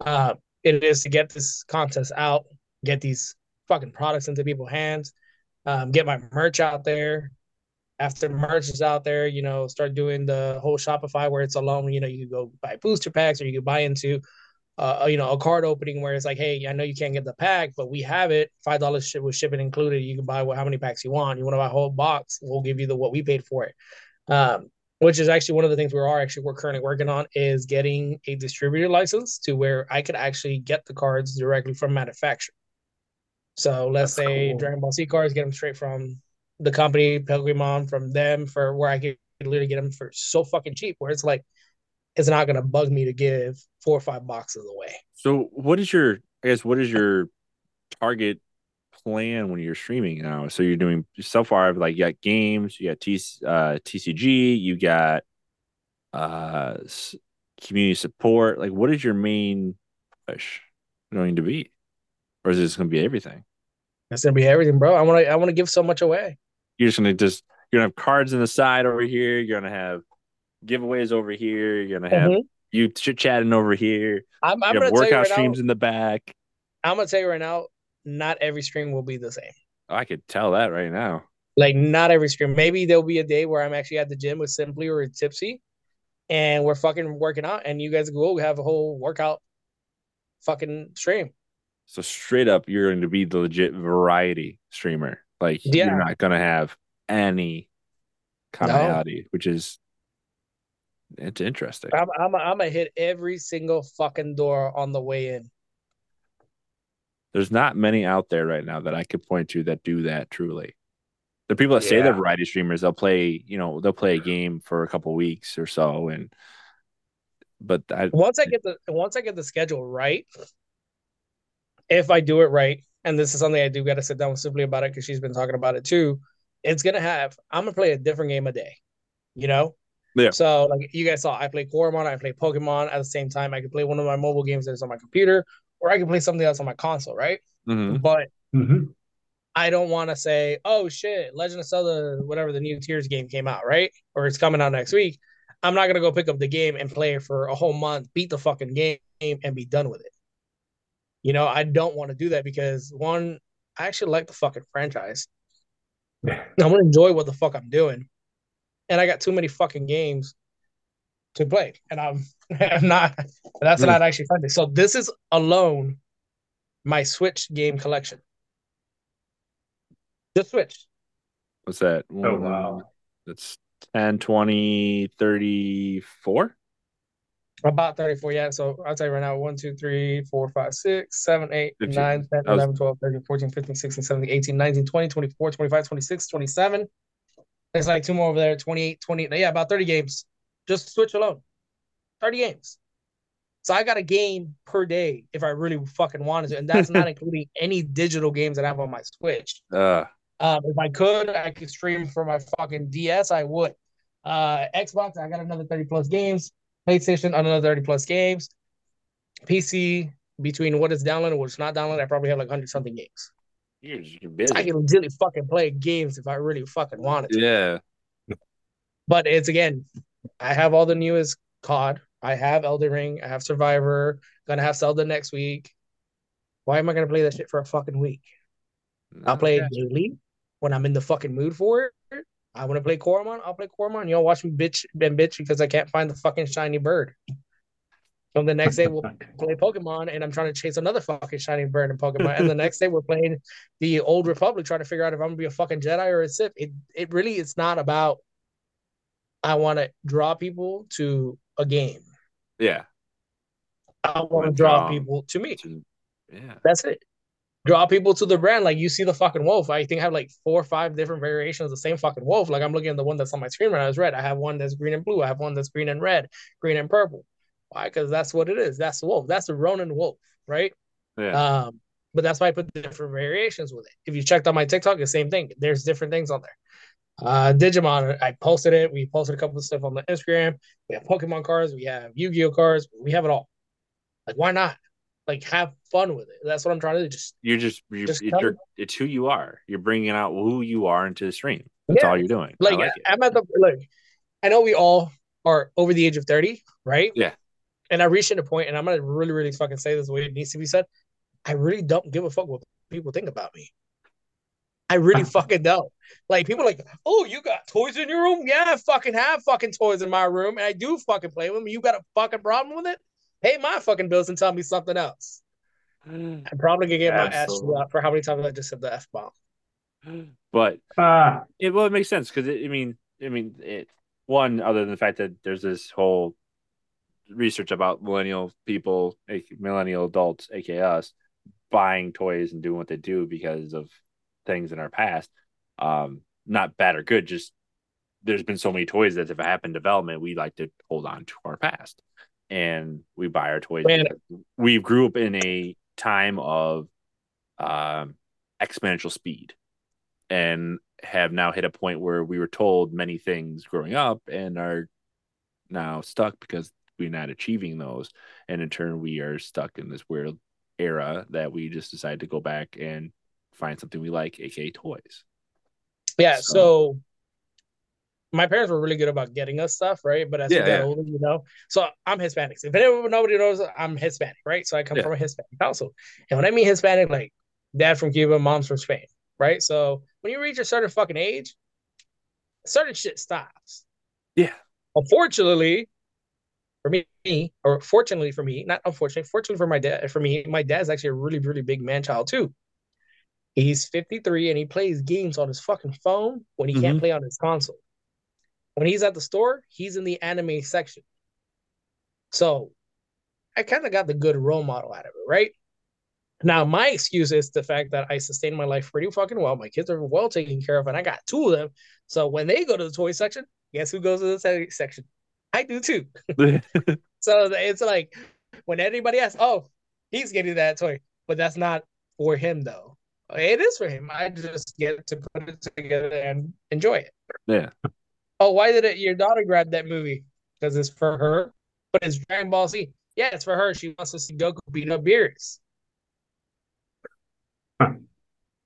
Uh, it is to get this contest out, get these fucking products into people's hands, um, get my merch out there. After merch is out there, you know, start doing the whole Shopify where it's alone. You know, you go buy booster packs or you can buy into uh, you know, a card opening where it's like, hey, I know you can't get the pack, but we have it. Five dollars ship with shipping included. You can buy what, how many packs you want. You want to buy a whole box? We'll give you the what we paid for it. Um, which is actually one of the things we are actually we're currently working on is getting a distributor license to where I could actually get the cards directly from manufacturer. So let's That's say cool. Dragon Ball Z cards, get them straight from the company, Pokemon, from them for where I could literally get them for so fucking cheap. Where it's like, it's not gonna bug me to give four or five boxes away. So, what is your? I guess what is your target plan when you're streaming now? So you're doing so far. I've like you got games, you got T, uh, TCG, you got uh community support. Like, what is your main push going to be, or is this going to be everything? That's gonna be everything, bro. I want to. I want to give so much away. You're just gonna just you're gonna have cards in the side over here. You're gonna have giveaways over here. You're gonna have Mhm. you chit chatting over here. I'm, I'm gonna have tell you workout right now. streams in the back. I'm gonna tell you right now. Not every stream will be the same. Oh, I could tell that right now. Like not every stream. Maybe there'll be a day where I'm actually at the gym with Simply or Tipsy, and we're fucking working out, and you guys go oh, we have a whole workout, fucking stream. So straight up, you're going to be the legit variety streamer. Like Yeah. you're not going to have any commonality, which is it's interesting. I'm I'm I'm gonna hit every single fucking door on the way in. There's not many out there right now that I could point to that do that truly. The people that say they're variety streamers, they'll play, you know, they'll play a mm-hmm. game for a couple weeks or so, and but I, once I get the once I get the schedule right, if I do it right, and this is something I do got to sit down with Simply about it because she's been talking about it too. It's gonna have I'm gonna play a different game a day, you know. Yeah. So like you guys saw, I play Coromon, I play Pokemon at the same time. I can play one of my mobile games that's on my computer, or I can play something else on my console, right? Mhm. But mhm. I don't want to say, oh shit, Legend of Zelda, whatever the new Tears game came out, right? Or it's coming out next week. I'm not gonna go pick up the game and play it for a whole month, beat the fucking game, and be done with it. You know, I don't want to do that because one, I actually like the fucking franchise. I'm gonna enjoy what the fuck I'm doing, and I got too many fucking games to play, and I'm, [laughs] I'm not. That's Mm. not actually fun. So this is alone my Switch game collection. The Switch. what's that? Oh wow. That's 10, 20, 34? About 34, yeah. So I'll tell you right now 1, 2, 3, 4, 5, 6, 7, 8, 15. 9, 10, That was- 11, 12, 13, 14, 15, 16, 17, 18, 19, 20, 24, 25, 26, 27. There's like two more over there 28, 20. Yeah, about 30 games. Just Switch alone. 30 games. So I got a game per day if I really fucking wanted to. And that's not [laughs] including any digital games that I have on my Switch. Uh, Um, if I could, I could stream for my fucking DS. I would. Uh, Xbox, I got another thirty plus games. PlayStation, another thirty plus games. PC, between what is downloaded and what's not downloaded, I probably have like hundred something games. you're, you're busy. I can legitimately fucking play games if I really fucking wanted to. yeah. But it's again, I have all the newest COD. I have Elden Ring. I have Survivor. Gonna have Zelda next week. Why am I gonna play that shit for a fucking week? I'll play it daily when I'm in the fucking mood for it. I want to play Coromon. I'll play Coromon. Y'all watch me bitch and bitch because I can't find the fucking shiny bird. So the next day we'll [laughs] play Pokemon, and I'm trying to chase another fucking shiny bird in Pokemon. And the next day we're playing the Old Republic, trying to figure out if I'm gonna be a fucking Jedi or a Sith. It it really is not about. I want to draw people to a game. Yeah. I want to draw people to me. To- Yeah. That's it. Draw people to the brand. Like you see the fucking wolf. I think I have like four or five different variations of the same fucking wolf. Like I'm looking at the one that's on my screen right now is red. I have one that's green and blue. I have one that's green and red, green and purple. Why? Because that's what it is. That's the wolf. That's the Ronin wolf, right? Yeah. Um, but that's why I put the different variations with it. If you checked out my TikTok, the same thing. There's different things on there. Uh, Digimon, I posted it. We posted a couple of stuff on the Instagram. We have Pokemon cards. We have Yu-Gi-Oh cards. We have it all. Like, why not? Like, have fun with it. That's what I'm trying to do. Just you're just, you're, just it's, come- your, it's who you are. You're bringing out who you are into the stream. That's Yeah. all you're doing. I like, like. I'm at the look. I know we all are over the age of 30, right? Yeah. And I reached a point, and I'm gonna really, really fucking say this the way it needs to be said. I really don't give a fuck what people think about me. I really [laughs] fucking don't. Like people are like, oh, you got toys in your room? Yeah, I fucking have fucking toys in my room, and I do fucking play with them. You got a fucking problem with it? Pay my fucking bills and tell me something else. [sighs] I'm probably gonna get my ass Absolutely. for how many times I just said the f bomb. [gasps] But Ah, it well, it makes sense because I mean, I mean, it one other than the fact that there's this whole research about millennial people, a- millennial adults, aka us, buying toys and doing what they do because of things in our past. Um, not bad or good, just there's been so many toys that have happened development. We like to hold on to our past, and we buy our toys. Man. We grew up in a time of um, exponential speed and have now hit a point where we were told many things growing up and are now stuck because we're not achieving those. And in turn, we are stuck in this weird era that we just decided to go back and find something we like, aka toys. Yeah, So- so my parents were really good about getting us stuff, right? But as we Yeah, got yeah. older, you know, so I'm Hispanic. If anyone nobody knows, I'm Hispanic, right? So I come Yeah. from a Hispanic household, and when I mean Hispanic, like dad from Cuba, mom's from Spain, right? So when you reach a certain fucking age, certain shit stops. Yeah. Unfortunately, for me, or fortunately for me, not unfortunately, fortunately for my dad, for me, my dad's actually a really, really big man child too. He's 53 and he plays games on his fucking phone when he can't Mhm. play on his console. When he's at the store, he's in the anime section. So I kind of got the good role model out of it, right? Now, my excuse is the fact that I sustain my life pretty fucking well. My kids are well taken care of, and I got two of them. So when they go to the toy section, guess who goes to the se- section? I do too. [laughs] So it's like when anybody asks, "Oh, he's getting that toy," but that's not for him though. It is for him. I just get to put it together and enjoy it. yeah. Oh, why did it, your daughter grab that movie? Because it's for her. But it's Dragon Ball Z. Yeah, it's for her. She wants to see Goku beat up Beerus. Huh.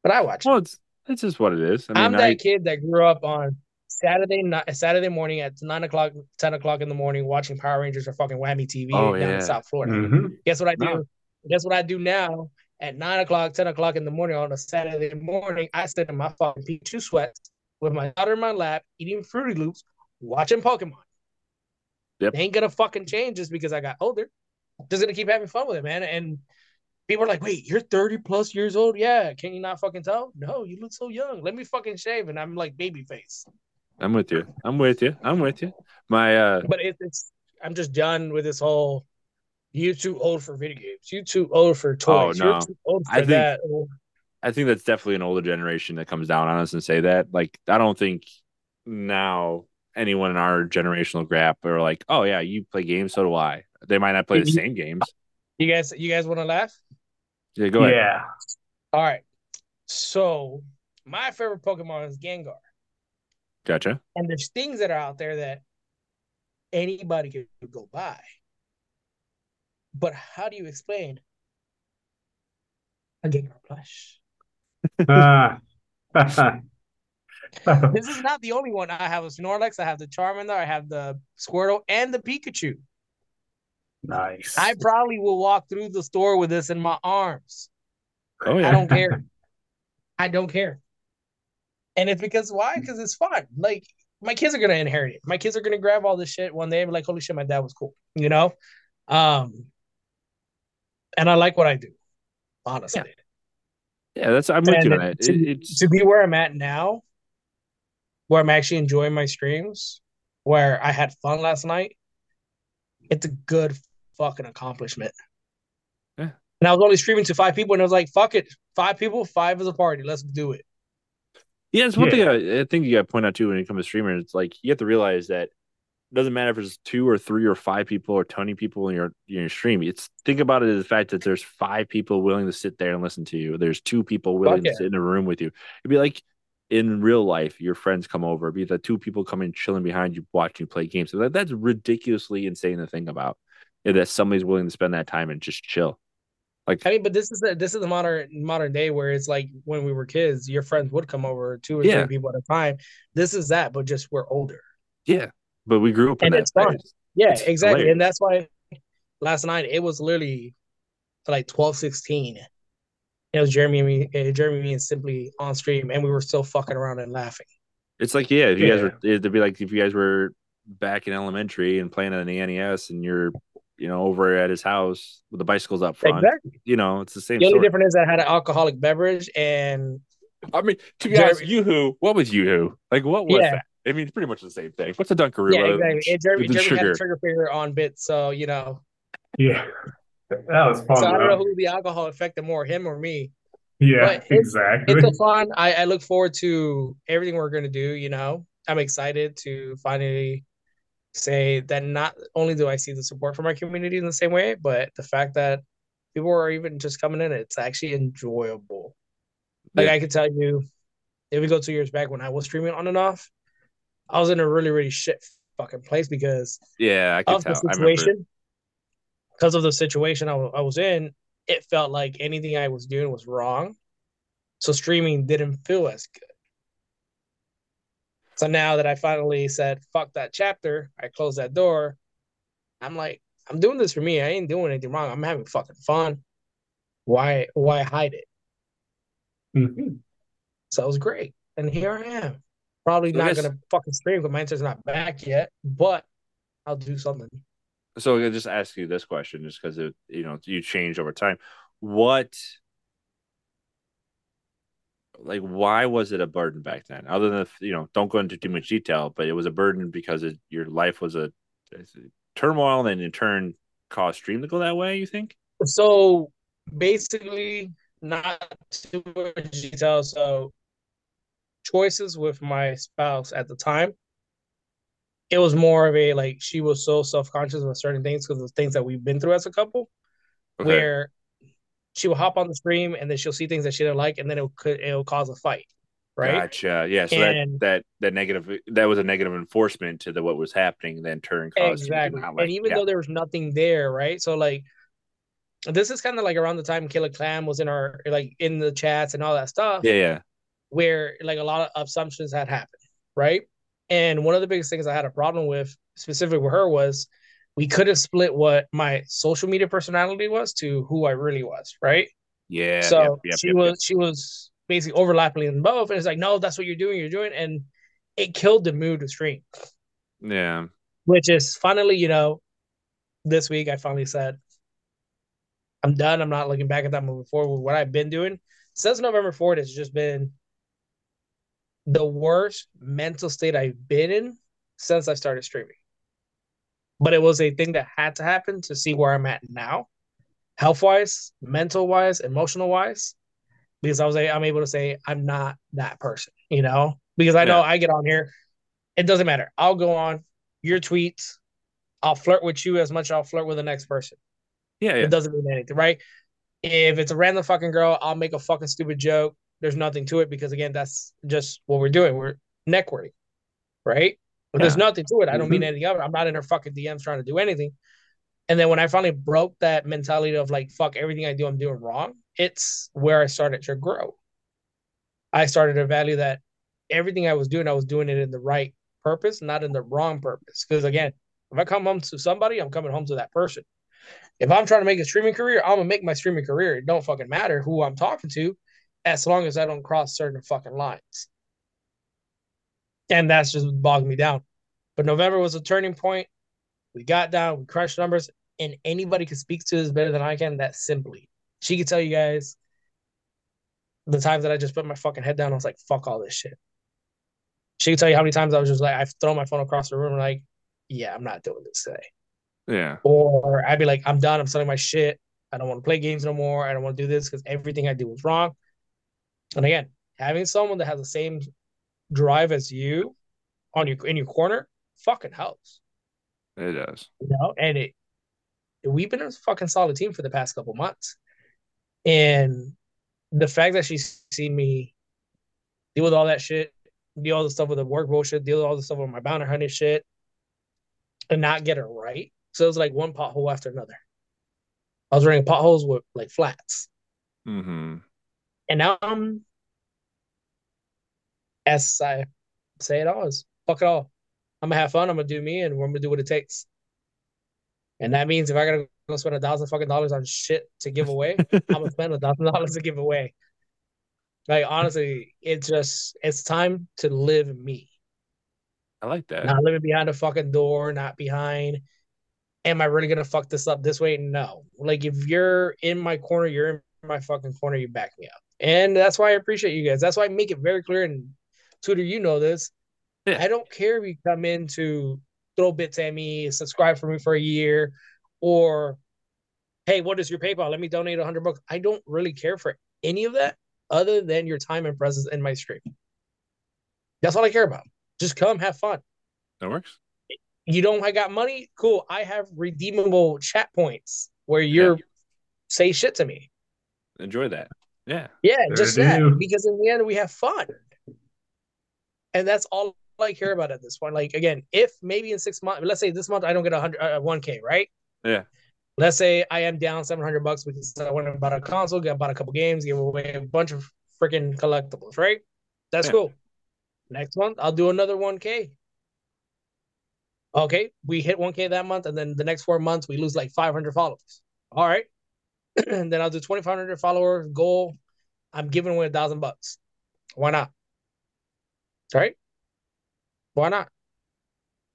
But I watch. it. Well, it's it's just what it is. I mean, I'm that I, kid that grew up on Saturday night, Saturday morning at nine o'clock, ten o'clock in the morning, watching Power Rangers or fucking Whammy TV Oh, down yeah. in South Florida. mhm. Guess what I do? No. Guess what I do now at nine o'clock, ten o'clock in the morning on a Saturday morning? I sit in my fucking P2 sweats with my daughter in my lap, eating Fruity Loops, watching Pokemon. Yep. Ain't gonna fucking change just because I got older. Just gonna keep having fun with it, man. And people are like, "Wait, you're 30 plus years old? Yeah, can you not fucking tell? No, you look so young. Let me fucking shave." And I'm like baby face. I'm with you. I'm with you. I'm with you. My uh, But it, it's I'm just done with this whole you too old for video games. You too old for toys. Oh, no. You're too old for I think- that. Oh. I think that's definitely an older generation that comes down on us and say that. Like, I don't think now anyone in our generational gap are like, oh yeah, you play games, so do I. They might not play the same games. You guys, you guys want to laugh? Yeah, go ahead. yeah. All right. So my favorite Pokemon is Gengar, Gotcha. and there's things that are out there that anybody could go buy. But how do you explain a Gengar plush? Ah. [laughs] This is not the only one. I have a Snorlax, I have the Charmander, I have the Squirtle, and the Pikachu. nice. I probably will walk through the store with this in my arms. Oh yeah. I don't care. [laughs] I don't care. And it's because why? Because it's fun. Like my kids are gonna inherit it. My kids are gonna grab all this shit one day and be like, holy shit, my dad was cool. You know? Um and I like what I do, honestly. Yeah, that's I'm with you on And that. to, It, it's to be where I'm at now, where I'm actually enjoying my streams, where I had fun last night, it's a good fucking accomplishment. Yeah. And I was only streaming to five people, and I was like, fuck it. Five people, five is a party. Let's do it. yeah, it's one Yeah. thing I, I think you got to point out too when it comes to streamers. It's like you have to realize that it doesn't matter if it's two or three or five people or twenty people in your in your stream. It's think about it as the fact that there's five people willing to sit there and listen to you. There's two people willing yeah. to sit in a room with you. It'd be like in real life, your friends come over, be the two people coming chilling behind you, watching you play games. So that, that's ridiculously insane to think about. That somebody's willing to spend that time and just chill. Like I mean, but this is the this is the modern modern day where it's like when we were kids, your friends would come over, two or Yeah. three people at a time. This is that, but just we're older. yeah, but we grew up in And that it's fun. phase. Yeah, It's exactly. hilarious. And that's why last night it was literally like 12, 16. It was Jeremy and me, uh, Jeremy me and simply on stream, and we were still fucking around and laughing. It's like yeah, if you guys were it'd be like if you guys were back in elementary and playing on the NES and you're you know over at his house with the bicycles up front. Exactly. You know, it's the same The only story. difference is I had an alcoholic beverage, and I mean, to be Jeremy- honest, YooHoo, what was YooHoo? Like what was Yeah. that? I mean, it's pretty much the same thing. What's a Dunkaroo? yeah, exactly. And Jeremy, the Jeremy had a trigger finger on bits, so you know. yeah. That was fun. So I don't know who the alcohol affected more, him or me. Yeah, but it's- exactly. It's a fun. I, I look forward to everything we're gonna do. You know, I'm excited to finally say that not only do I see the support from my community in the same way, but the fact that people are even just coming in, it's actually enjoyable. Like Yeah. I can tell you, if we go two years back when I was streaming on and off, I was in a really really shit fucking place because Yeah, I could of the tell. I situation. Because of the situation I was in, it felt like anything I was doing was wrong. So streaming didn't feel as good. So now that I finally said, fuck that chapter, I closed that door. I'm like, I'm doing this for me. I ain't doing anything wrong. I'm having fucking fun. Why why hide it? Mhm. So it was great. And here I am. Probably So not guess- gonna fucking stream because my internet's not back yet, but I'll do something. So I'll just ask you this question, just because it, you know, you change over time. What, like, why was it a burden back then? Other than you know, don't go into too much detail, but it was a burden because it, your life was a, a turmoil, and in turn caused stream to go that way. You think? So basically, not too much detail. So choices with my spouse at the time, it was more of a like she was so self conscious of certain things because of the things that we've been through as a couple, Okay. where she will hop on the stream and then she'll see things that she didn't like, and then it could it'll cause a fight, right? Gotcha. Yeah. So And- that that that negative that was a negative enforcement to the what was happening. Then turn caused Exactly. like- and even yeah. though there was nothing there, right? So like this is kind of like around the time Killer Clam was in our like in the chats and all that stuff. yeah, yeah, where like a lot of assumptions had happened, right? And one of the biggest things I had a problem with, specifically with her, was we couldn't split what my social media personality was to who I really was, right? yeah. so yep, yep, she yep, was she was basically overlapping in both, and it's like, no, that's what you're doing, you're doing, and it killed the mood of stream. Yeah. Which is finally, you know, this week I finally said, I'm done. I'm not looking back at that moving forward with what I've been doing. Since November 4th, it's just been the worst mental state I've been in since I started streaming. but it was a thing that had to happen to see where I'm at now, health wise, mental wise, emotional wise, because I was I'm able to say I'm not that person, you know, because I know Yeah. I get on here, it doesn't matter. I'll go on your tweets, I'll flirt with you as much as I'll flirt with the next person. Yeah, yeah. It doesn't mean anything, right? If it's a random fucking girl, I'll make a fucking stupid joke. There's nothing to it because again, that's just what we're doing. We're networking, right? But there's nothing to it. I don't mean mm-hmm. anything of it. I'm not in her fucking DMs trying to do anything. And then when I finally broke that mentality of like, fuck everything I do, I'm doing wrong, it's where I started to grow. I started to value that everything I was doing, I was doing it in the right purpose, not in the wrong purpose. Because again, if I come home to somebody, I'm coming home to that person. If I'm trying to make a streaming career, I'm gonna make my streaming career. It don't fucking matter who I'm talking to, as long as I don't cross certain fucking lines. And that's just bogged me down. But November was a turning point. We got down, we crushed numbers, and anybody can speak to this better than I can. That simply, she could tell you guys the times that I just put my fucking head down. I was like, fuck all this shit. She could tell you how many times I was just like, I've thrown my phone across the room, like, yeah, I'm not doing this today. Yeah. Or I'd be like, I'm done. I'm selling my shit. I don't want to play games no more. I don't want to do this because everything I do is wrong. And again, having someone that has the same drive as you on your in your corner fucking helps. It does. You know, and it we've been a fucking solid team for the past couple months. And the fact that she's seen me deal with all that shit, deal all the stuff with the work bullshit, deal with all the stuff with my bounty hunting shit, and not get it right. So it was like one pothole after another. I was running potholes with like flats. Mm-hmm. And now I'm as I say it always, fuck it all. I'm gonna have fun, I'm gonna do me, and we're gonna do what it takes. And that means if I gotta go spend a thousand fucking dollars on shit to give away, [laughs] I'm gonna spend a thousand dollars to give away. Like honestly, it's just it's time to live me. I like that. Not living behind a fucking door, not behind. Am I really gonna fuck this up this way? No. Like if you're in my corner, you're in my fucking corner. You back me up, and that's why I appreciate you guys. That's why I make it very clear. And Tutor, you know this. Yeah. I don't care if you come in to throw bits at me, subscribe for me for a year, or hey, what is your PayPal? Let me donate a hundred bucks. I don't really care for any of that, other than your time and presence in my stream. That's all I care about. Just come, have fun That works. you don't I got money, cool. I have redeemable chat points where you're say shit to me. Enjoy that. Yeah. Yeah, just that. do. Because in the end we have fun. And that's all I care about at this point. Like again, if maybe in six months, let's say this month I don't get a hundred uh, one K, right? Yeah. Let's say I am down seven hundred bucks because I went and bought a console, got bought a couple games, gave away a bunch of freaking collectibles, right? That's Yeah. cool. Next month I'll do another one K. Okay, we hit 1K that month, and then the next four months we lose like 500 followers. All right, [laughs] and then I'll do 2,500 followers goal. I'm giving away a thousand bucks. Why not? Right? why not?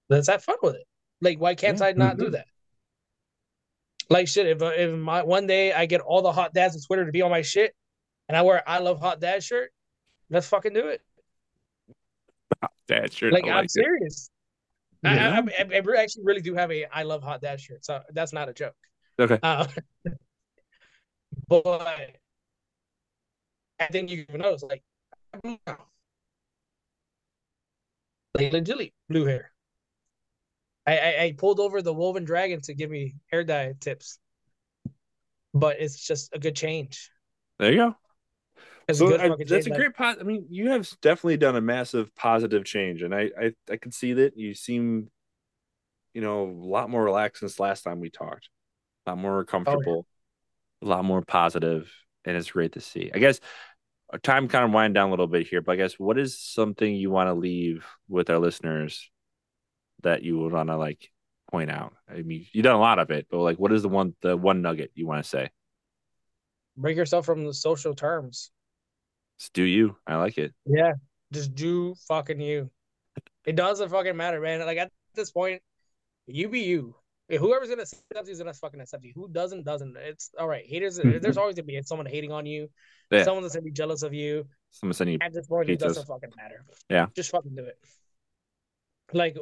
Let's have fun with it. Like, why can't Yeah. I not do that? Like shit. If if my one day I get all the hot dads on Twitter to be on my shit, and I wear I love hot dad shirt, let's fucking do it. That shirt. Like, I'm it. serious. I, I, I, I actually really do have a I love hot dad shirt, so that's not a joke. Okay. Uh, [laughs] but I think you notice, like, like legitly blue hair. I, I I pulled over the woven dragon to give me hair dye tips, but it's just a good change. There you go. It's So a good I- that's a great pot. I mean, you have definitely done a massive positive change, and I, I I can see that you seem, you know, a lot more relaxed since last time we talked, a lot Oh, more comfortable, a lot more positive, and it's great to see. I guess our time kind of wind down a little bit here, but I guess what is something you want to leave with our listeners that you would want to like point out? I mean, you've done a lot of it, but like, what is the one the one nugget you want to say? Break yourself from the social terms. Just do you? I like it. Yeah, just do fucking you. It doesn't fucking matter, man. Like at this point, you be you. Whoever's gonna accept you is gonna fucking accept you. Who doesn't doesn't. It's all right. Haters. Hmm. There's always gonna be someone hating on you. Yeah. Someone that's gonna be jealous of you. Someone's sending you At this point, it doesn't fucking matter. Yeah. just fucking do it. Like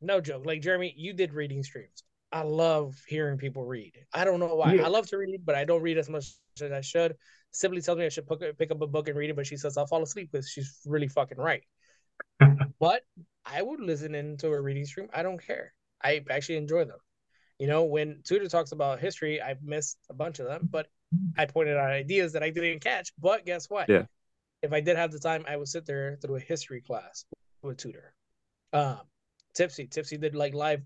no joke. Like Jeremy, you did reading streams. I love hearing people read. I don't know why. Yeah. I love to read, but I don't read as much as I should. Simply tells me I should pick, pick up a book and read it, but she says I'll fall asleep because she's really fucking right. [laughs] but I would listen into a reading stream. I don't care. I actually enjoy them. You know, when Tutor talks about history, I've missed a bunch of them, but I pointed out ideas that I didn't catch. But guess what? Yeah. If I did have the time, I would sit there through a history class with Tutor. Um, Tipsy, Tipsy did like live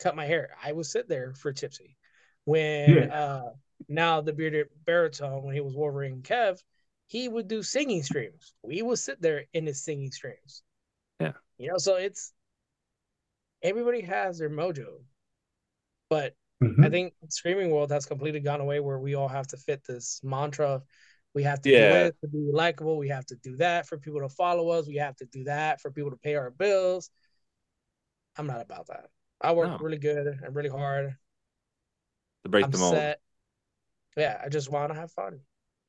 cut my hair. I would sit there for Tipsy. When Yeah. uh now the bearded baritone, when he was Wolverine Kev, he would do singing streams. We would sit there in his singing streams. Yeah. You know, so it's everybody has their mojo. But Mhm. I think Screaming world has completely gone away where we all have to fit this mantra of we have to Yeah. do this to be likable, we have to do that for people to follow us, we have to do that for people to pay our bills. I'm not about that. I work No. really good and really hard. To break I'm the mold. set. Yeah, I just want to have fun.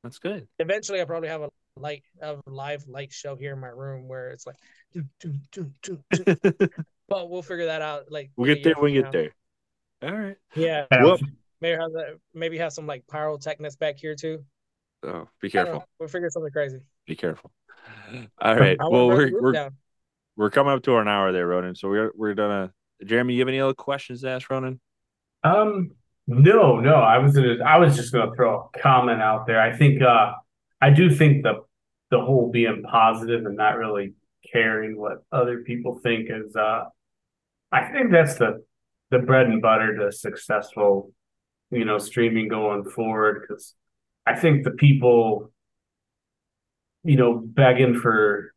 That's good. Eventually, I probably have a light, a live light show here in my room where it's like, [laughs] but we'll figure that out. Like we'll get there we from get now. there. All right. Yeah, Yeah. Well- maybe have that. Maybe have some like pyrotechnics back here too. Oh, be careful. We'll figure something crazy. Be careful. All right. Well, wanna burn the we're we're down. we're coming up to an hour there, Ronin. So we're we're gonna. Jeremy, you have any other questions to ask Ronin? Um, no, no. I was gonna, I was just gonna throw a comment out there. I think, uh, I do think the the whole being positive and not really caring what other people think is, uh, I think that's the the bread and butter to successful, you know, streaming going forward. Because I think the people, you know, begging for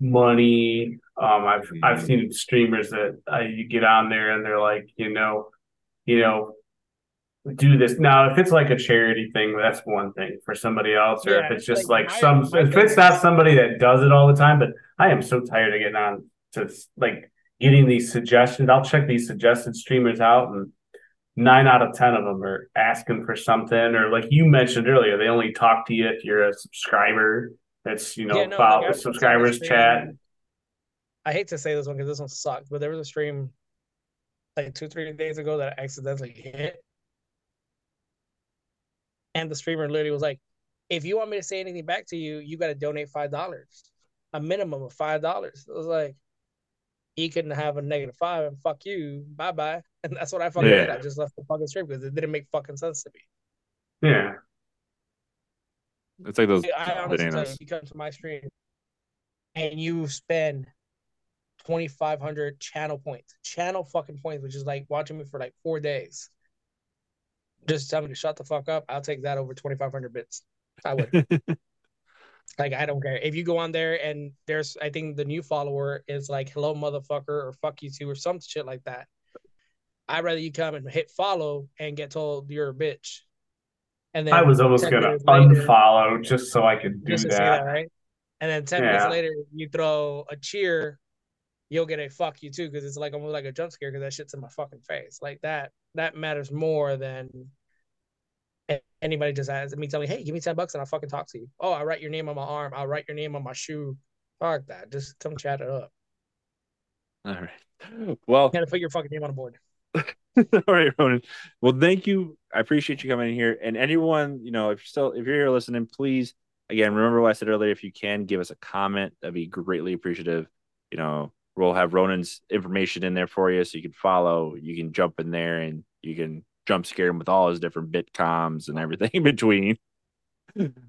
money. Um, I've I've seen streamers that uh, you get on there and they're like, you know, you know, do this now. If it's like a charity thing, that's one thing for somebody else, or Yeah, if it's just like, like, some, if it's not somebody that does it all the time. But I am so tired of getting on to like getting these suggestions. I'll check these suggested streamers out and. Nine out of ten of them are asking for something, or like you mentioned earlier, they only talk to you if you're a subscriber. That's you know Yeah, no, follow like, the was on a subscribers chat. I hate to say this one because this one sucked, but there was a stream like two, three days ago that I accidentally hit. And the streamer literally was like, if you want me to say anything back to you, you got to donate $5, a minimum of $5. It was like, he couldn't have a negative five and fuck you, bye bye. [laughs] And that's what I fucking did. I just left the fucking stream because it didn't make fucking sense to me. Yeah, It's like those I honestly tell you, if you come to my stream and you spend twenty five hundred channel points, channel fucking points, which is like watching me for like four days. Just tell me to shut the fuck up. I'll take that over twenty five hundred bits. I would. [laughs] like I don't care if you go on there and there's I think the new follower is like hello motherfucker or fuck you too or some shit like that. I'd rather you come and hit follow and get told you're a bitch. And then I was almost gonna minutes later- unfollow just so I could do that. right? And then 10 minutes later, you throw a cheer, you'll get a fuck you too, because it's like almost like a jump scare because that shit's in my fucking face. Like that, that matters more than anybody just asks me telling, hey, give me 10 bucks and I'll fucking talk to you. Oh, I'll write your name on my arm, I'll write your name on my shoe. Fuck that. Just come chat it up. All right. Well, You gotta put your fucking name on the board. [laughs] all right, Ronin. Well, thank you. I appreciate you coming in here. And anyone, you know, if you're still if you're here listening, please again remember what I said earlier. If you can give us a comment, that'd be greatly appreciative. You know, we'll have Ronin's information in there for you so you can follow. You can jump in there and you can jump scare him with all his different bitcoms and everything [laughs] in between.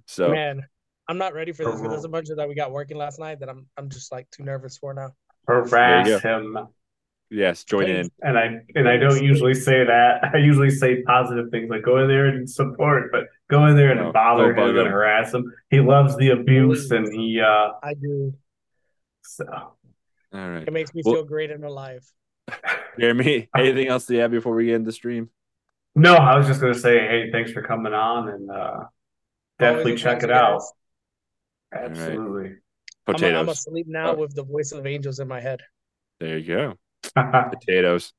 So Man, I'm not ready for this because Uh-huh. there's a bunch of that we got working last night that I'm I'm just like too nervous for now. Harass There him, yes, join in. and I and I don't usually say that. [laughs] I usually say positive things like go in there and support, but go in there and No, bother don't him and harass him. He loves the abuse, and he uh. I do. So. All right. It makes me Well- feel great and alive. [laughs] Jeremy, anything else to add before we end the stream? No, I was just gonna say, hey, thanks for coming on, and uh, definitely check it out. guys. right. Absolutely. I'm, Potatoes. I'm asleep now Oh. with the voice of angels in my head. There you go. [laughs] Potatoes.